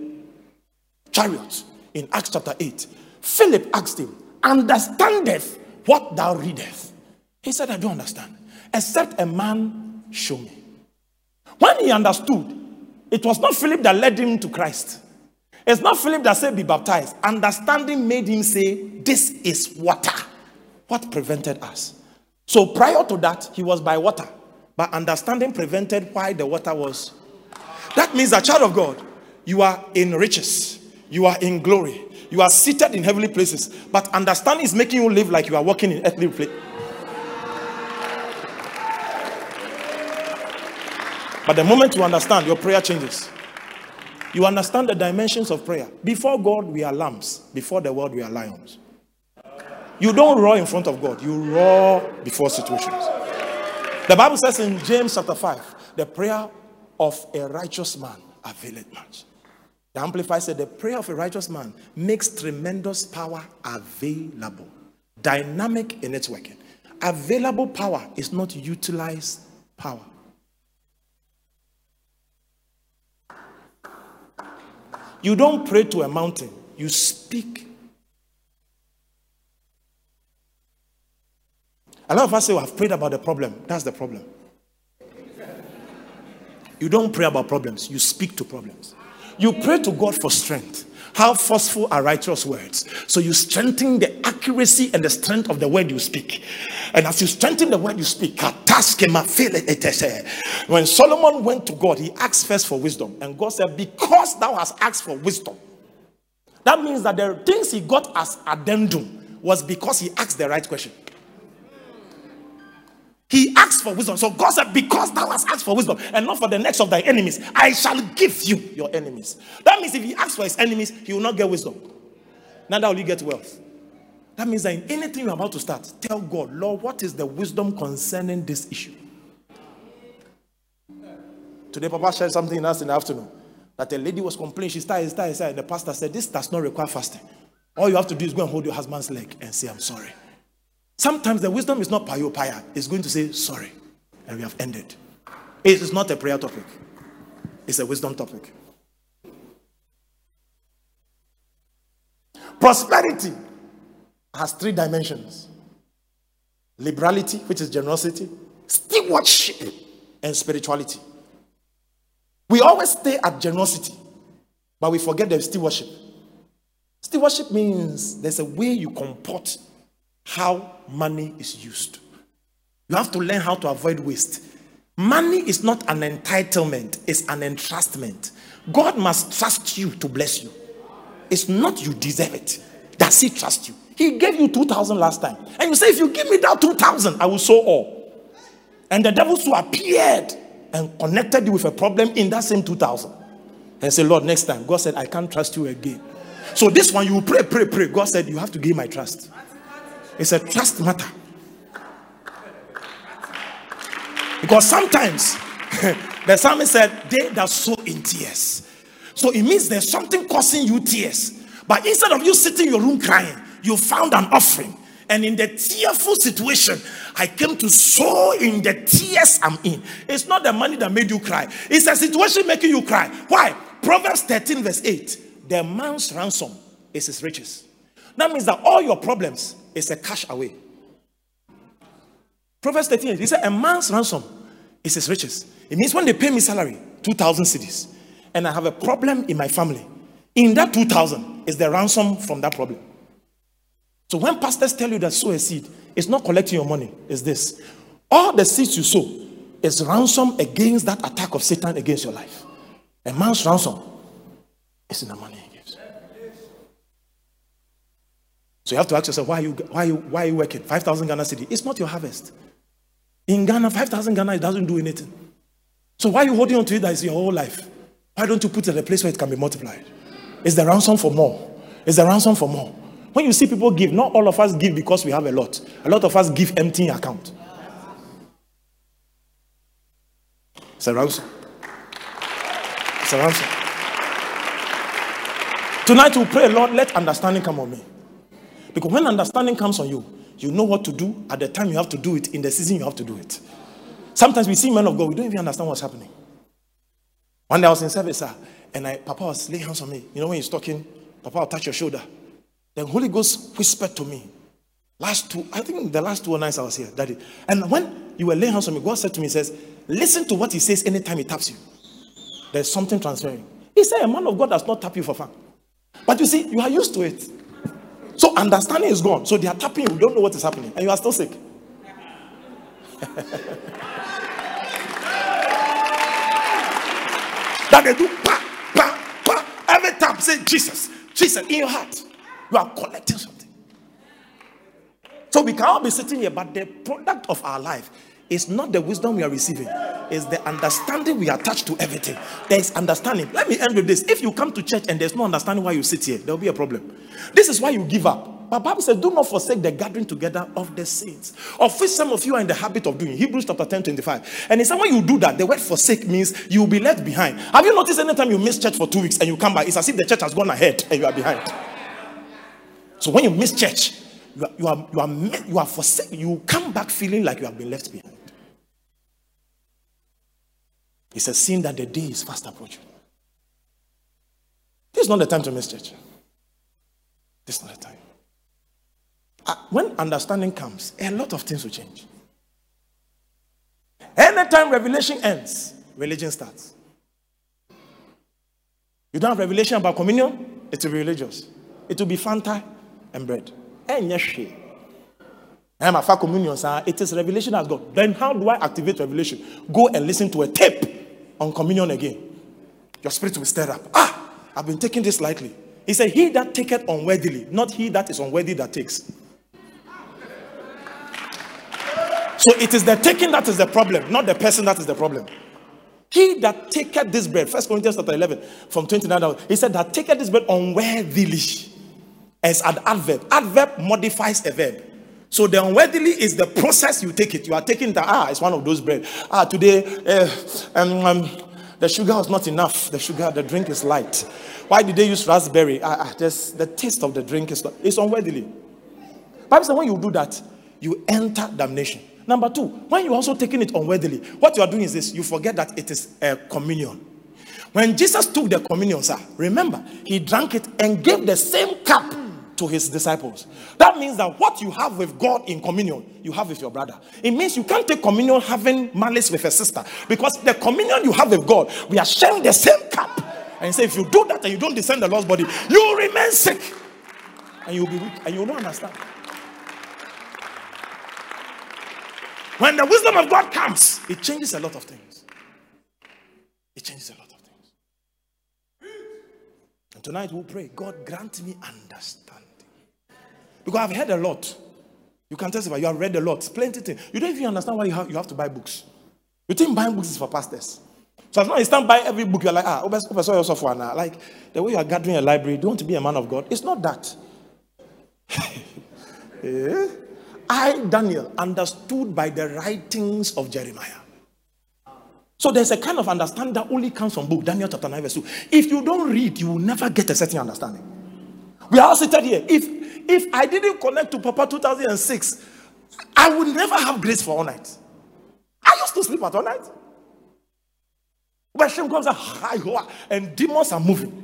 chariot in Acts chapter 8, Philip asked him, Understandeth what thou readest? He said, I don't understand, except a man show me. When he understood, it was not Philip that led him to Christ. It's not Philip that said, Be baptized. Understanding made him say, This is water. What prevented us? So prior to that, he was by water. But understanding prevented why the water was. That means a child of God, you are in riches, you are in glory, you are seated in heavenly places. But understanding is making you live like you are walking in earthly places. But the moment you understand, your prayer changes. You understand the dimensions of prayer. Before God, we are lambs. Before the world, we are lions. You don't roar in front of God, you roar before situations. The Bible says in James chapter 5, the prayer of a righteous man availeth much. The Amplified said the prayer of a righteous man makes tremendous power available, dynamic in its working. Available power is not utilized power. You don't pray to a mountain, you speak. A lot of us say, well, I've prayed about the problem. That's the problem. You don't pray about problems, you speak to problems. You pray to God for strength. How forceful are righteous words? So you strengthen the accuracy and the strength of the word you speak. And as you strengthen the word you speak, when Solomon went to God, he asked first for wisdom. And God said, Because thou hast asked for wisdom. That means that the things he got as addendum was because he asked the right question. He asked for wisdom. So God said, Because thou hast asked for wisdom and not for the next of thy enemies, I shall give you your enemies. That means if he asks for his enemies, he will not get wisdom. Neither will he get wealth. That means that in anything you're about to start, tell God, Lord, what is the wisdom concerning this issue? Today, Papa shared something in us in the afternoon. that a lady was complaining. She started, started, started. And the pastor said, This does not require fasting. All you have to do is go and hold your husband's leg and say, I'm sorry. Sometimes the wisdom is not payo paya, it's going to say sorry. And we have ended. It is not a prayer topic, it's a wisdom topic. Prosperity has three dimensions liberality, which is generosity, stewardship, and spirituality. We always stay at generosity, but we forget the stewardship. Stewardship means there's a way you comport how money is used. You have to learn how to avoid waste. Money is not an entitlement, it's an entrustment. God must trust you to bless you. It's not you deserve it. Does he trust you? He gave you 2,000 last time. And you say, if you give me that 2,000, I will sow all. And the devil so appeared and connected you with a problem in that same 2,000. And say, Lord, next time. God said, I can't trust you again. So this one, you pray, pray, pray. God said, you have to give my trust. It's a trust matter. Because sometimes the psalmist said, they that sow in tears. So it means there's something causing you tears. But instead of you sitting in your room crying, you found an offering. And in the tearful situation, I came to sow in the tears I'm in. It's not the money that made you cry, it's a situation making you cry. Why? Proverbs 13, verse 8 The man's ransom is his riches. That means that all your problems is a cash away. Proverbs 13, he said, A man's ransom is his riches. It means when they pay me salary, 2,000 cedis, and I have a problem in my family, in that 2,000 is the ransom from that problem. So when pastors tell you that sow a seed, it's not collecting your money, it's this. All the seeds you sow is ransom against that attack of Satan against your life. A man's ransom is in the money he gives. So you have to ask yourself, why are you, why are you, why are you working? 5,000 Ghana cedi. It's not your harvest. In Ghana, 5,000 Ghana, it doesn't do anything. So why are you holding on to it that is your whole life? Why don't you put it in a place where it can be multiplied? It's the ransom for more. It's the ransom for more. When you see people give, not all of us give because we have a lot. A lot of us give empty account. It's a ransom. It's a ransom. Tonight we pray, Lord, let understanding come on me. Because when understanding comes on you, you know what to do at the time you have to do it, in the season you have to do it. Sometimes we see men of God, we don't even understand what's happening. One day I was in service, sir, and I, Papa was laying hands on me. You know, when he's talking, Papa will touch your shoulder. The Holy Ghost whispered to me. Last two, I think the last two nights I was here, Daddy. And when you were laying hands on me, God said to me, He says, Listen to what He says anytime He taps you. There's something transferring. He said, A man of God does not tap you for fun. But you see, you are used to it. So understanding is gone. So they are tapping you, you don't know what is happening, and you are still sick. that they do pa, pa, pa. Every tap say Jesus, Jesus in your heart. You are collecting something. So we cannot be sitting here, but the product of our life is not the wisdom we are receiving, it's the understanding we attach to everything. There is understanding. Let me end with this. If you come to church and there's no understanding why you sit here, there will be a problem. This is why you give up. But Bible says, do not forsake the gathering together of the saints, of which some of you are in the habit of doing. Hebrews chapter 10, 25. And it's when you do that, the word forsake means you will be left behind. Have you noticed anytime you miss church for two weeks and you come back, it's as if the church has gone ahead and you are behind. So when you miss church, you are, you are, you are, you are forsaken. You come back feeling like you have been left behind. It's a sin that the day is fast approaching. This is not the time to miss church. This is not the time. Uh, when understanding comes, a lot of things will change. Anytime revelation ends, religion starts. You don't have revelation about communion, it will be religious. It will be Fanta and bread. I'm a communion, sir. It is revelation as God. Then how do I activate revelation? Go and listen to a tape on communion again. Your spirit will stir up. Ah, I've been taking this lightly. He said, He that taketh unworthily, not he that is unworthy that takes. So it is the taking that is the problem, not the person that is the problem. He that taketh this bread, First Corinthians chapter 11, from 29 down, he said that taketh this bread unworthily as an adverb. Adverb modifies a verb. So the unworthily is the process you take it. You are taking the ah, it's one of those bread. Ah, today, uh, um, um, the sugar was not enough. The sugar, the drink is light. Why did they use raspberry? Ah, ah, just the taste of the drink is not, it's unworthily. Bible says when you do that, you enter damnation. Number two, when you're also taking it unworthily, what you are doing is this: you forget that it is a communion. When Jesus took the communion, sir, remember he drank it and gave the same cup to his disciples. That means that what you have with God in communion, you have with your brother. It means you can't take communion having malice with a sister because the communion you have with God, we are sharing the same cup. And say, if you do that and you don't descend the Lord's body, you remain sick and you'll be weak and you'll not understand. When the wisdom of God comes, it changes a lot of things. It changes a lot of things. And tonight we'll pray, God grant me understanding. Because I've heard a lot. You can testify, you have read a lot, plenty things. You don't even understand why you have, you have to buy books. You think buying books is for pastors. So as long as you stand by every book, you're like, ah, yourself for now. Like the way you are gathering a library, do you want to be a man of God? It's not that. yeah. I, Daniel, understood by the writings of Jeremiah. So there's a kind of understanding that only comes from book, Daniel chapter 9, verse 2. If you don't read, you will never get a certain understanding. We are all seated here. If if I didn't connect to Papa 2006, I would never have grace for all night. I used to sleep at all night. When shame comes and demons are moving.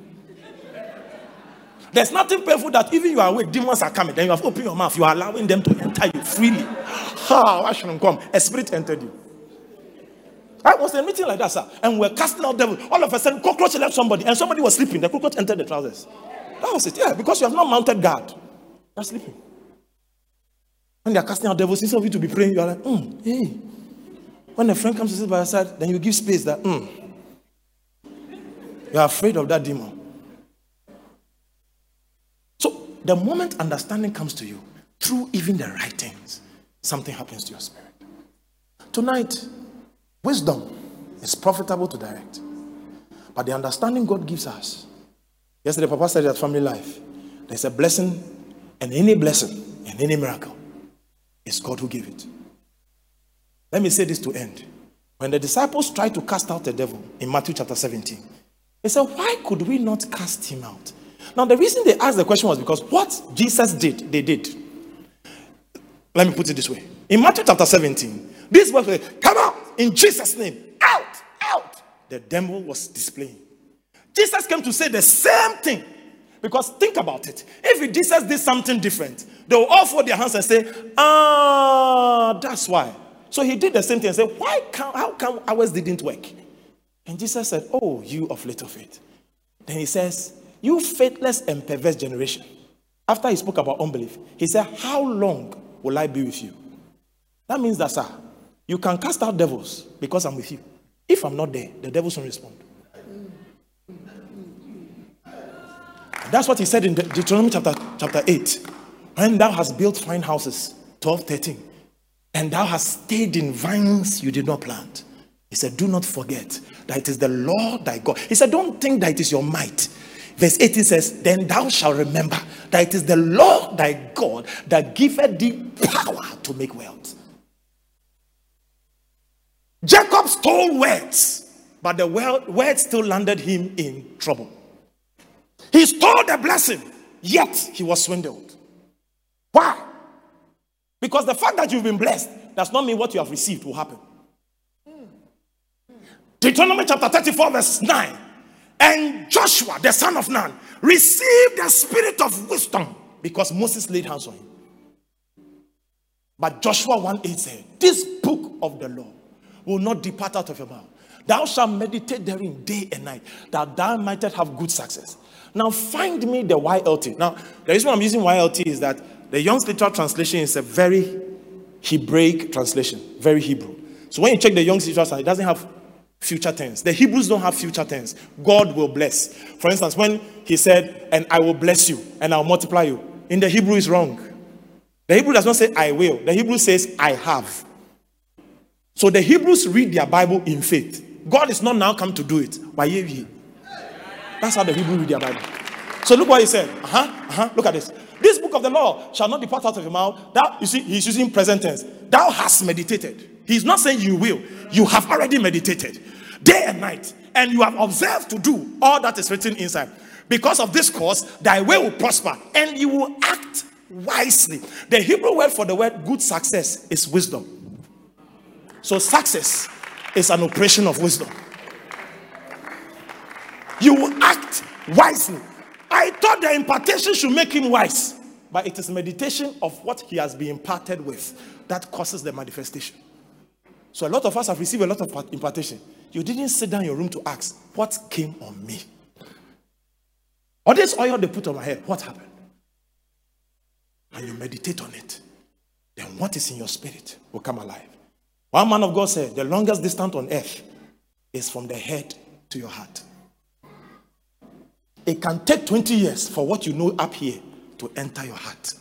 There's nothing painful that even you are awake, demons are coming. Then you have opened your mouth, you are allowing them to enter you freely. How I shouldn't come. A spirit entered you. I was in a meeting like that, sir, and we're casting out devil. All of a sudden, cockroach left somebody, and somebody was sleeping. The cockroach entered the trousers. That was it. Yeah, because you have not mounted guard. You're sleeping. When they are casting out devils, instead of you to be praying, you are like, mm, hey. When a friend comes to sit by your side, then you give space that, mm. You are afraid of that demon. So the moment understanding comes to you, through even the writings, something happens to your spirit. Tonight, wisdom is profitable to direct. But the understanding God gives us. Yesterday, Papa said that family life. There's a blessing and any blessing and any miracle is God who gave it. Let me say this to end. When the disciples tried to cast out the devil in Matthew chapter 17, they said, Why could we not cast him out? Now, the reason they asked the question was because what Jesus did, they did. Let me put it this way. In Matthew chapter 17, this was come out in Jesus' name. Out, out. The devil was displaying. Jesus came to say the same thing because think about it. If Jesus did something different, they will all fold their hands and say, Ah, that's why. So he did the same thing and said, Why can, how come ours didn't work? And Jesus said, Oh, you of little faith. Then he says, You faithless and perverse generation. After he spoke about unbelief, he said, How long will I be with you? That means that, sir, you can cast out devils because I'm with you. If I'm not there, the devils won't respond. That's what he said in Deuteronomy chapter, chapter 8. When thou hast built fine houses, 12, 13, and thou hast stayed in vines you did not plant. He said, Do not forget that it is the Lord thy God. He said, Don't think that it is your might. Verse 18 says, Then thou shalt remember that it is the Lord thy God that giveth thee power to make wealth. Jacob stole words, but the word still landed him in trouble. He stole the blessing, yet he was swindled. Why? Because the fact that you've been blessed does not mean what you have received will happen. Deuteronomy chapter 34, verse 9. And Joshua, the son of Nun, received the spirit of wisdom because Moses laid hands on him. But Joshua 1 8 said, This book of the law will not depart out of your mouth. Thou shalt meditate therein day and night, that thou mightest have good success. Now find me the YLT. Now, the reason I'm using YLT is that the Young's Literal Translation is a very Hebraic translation, very Hebrew. So when you check the Young's Literal Translation, it doesn't have future tense. The Hebrews don't have future tense. God will bless. For instance, when he said, and I will bless you and I'll multiply you, in the Hebrew is wrong. The Hebrew does not say I will. The Hebrew says I have. So the Hebrews read their Bible in faith. God is not now come to do it. Why that's how the Hebrew read their Bible. So look what he said. Uh huh. Uh huh. Look at this. This book of the law shall not depart out of your mouth. That you see, he's using present tense. Thou hast meditated. He's not saying you will. You have already meditated day and night, and you have observed to do all that is written inside. Because of this cause, thy way will prosper and you will act wisely. The Hebrew word for the word good success is wisdom. So, success is an operation of wisdom. You will act wisely. I thought the impartation should make him wise, but it is meditation of what he has been imparted with that causes the manifestation. So, a lot of us have received a lot of impartation. You didn't sit down in your room to ask, What came on me? Or this oil they put on my head, what happened? And you meditate on it, then what is in your spirit will come alive. One man of God said, The longest distance on earth is from the head to your heart. It can take 20 years for what you know up here to enter your heart.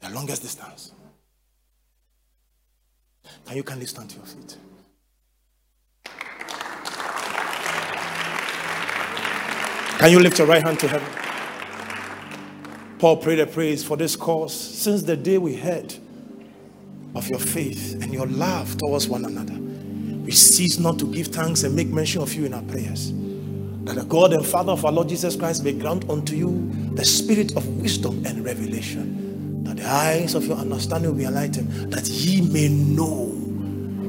The longest distance. Can you kindly stand to your feet? Can you lift your right hand to heaven? Paul prayed a praise for this cause since the day we heard of your faith and your love towards one another. We cease not to give thanks and make mention of you in our prayers. That the God and Father of our Lord Jesus Christ may grant unto you the spirit of wisdom and revelation, that the eyes of your understanding will be enlightened, that ye may know.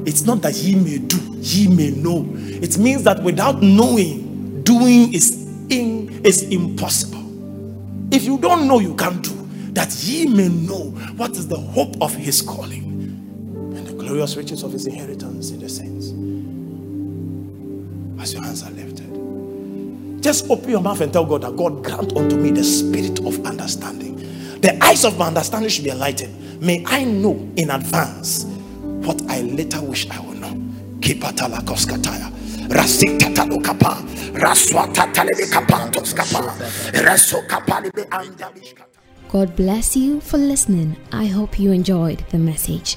It's not that ye may do, ye may know. It means that without knowing, doing is in is impossible. If you don't know, you can't do. That ye may know what is the hope of his calling and the glorious riches of his inheritance in the saints. As your hands are lifted, just open your mouth and tell God that God grant unto me the spirit of understanding. The eyes of my understanding should be enlightened. May I know in advance what I later wish I will know. Kipatala koskataya. God bless you for listening. I hope you enjoyed the message.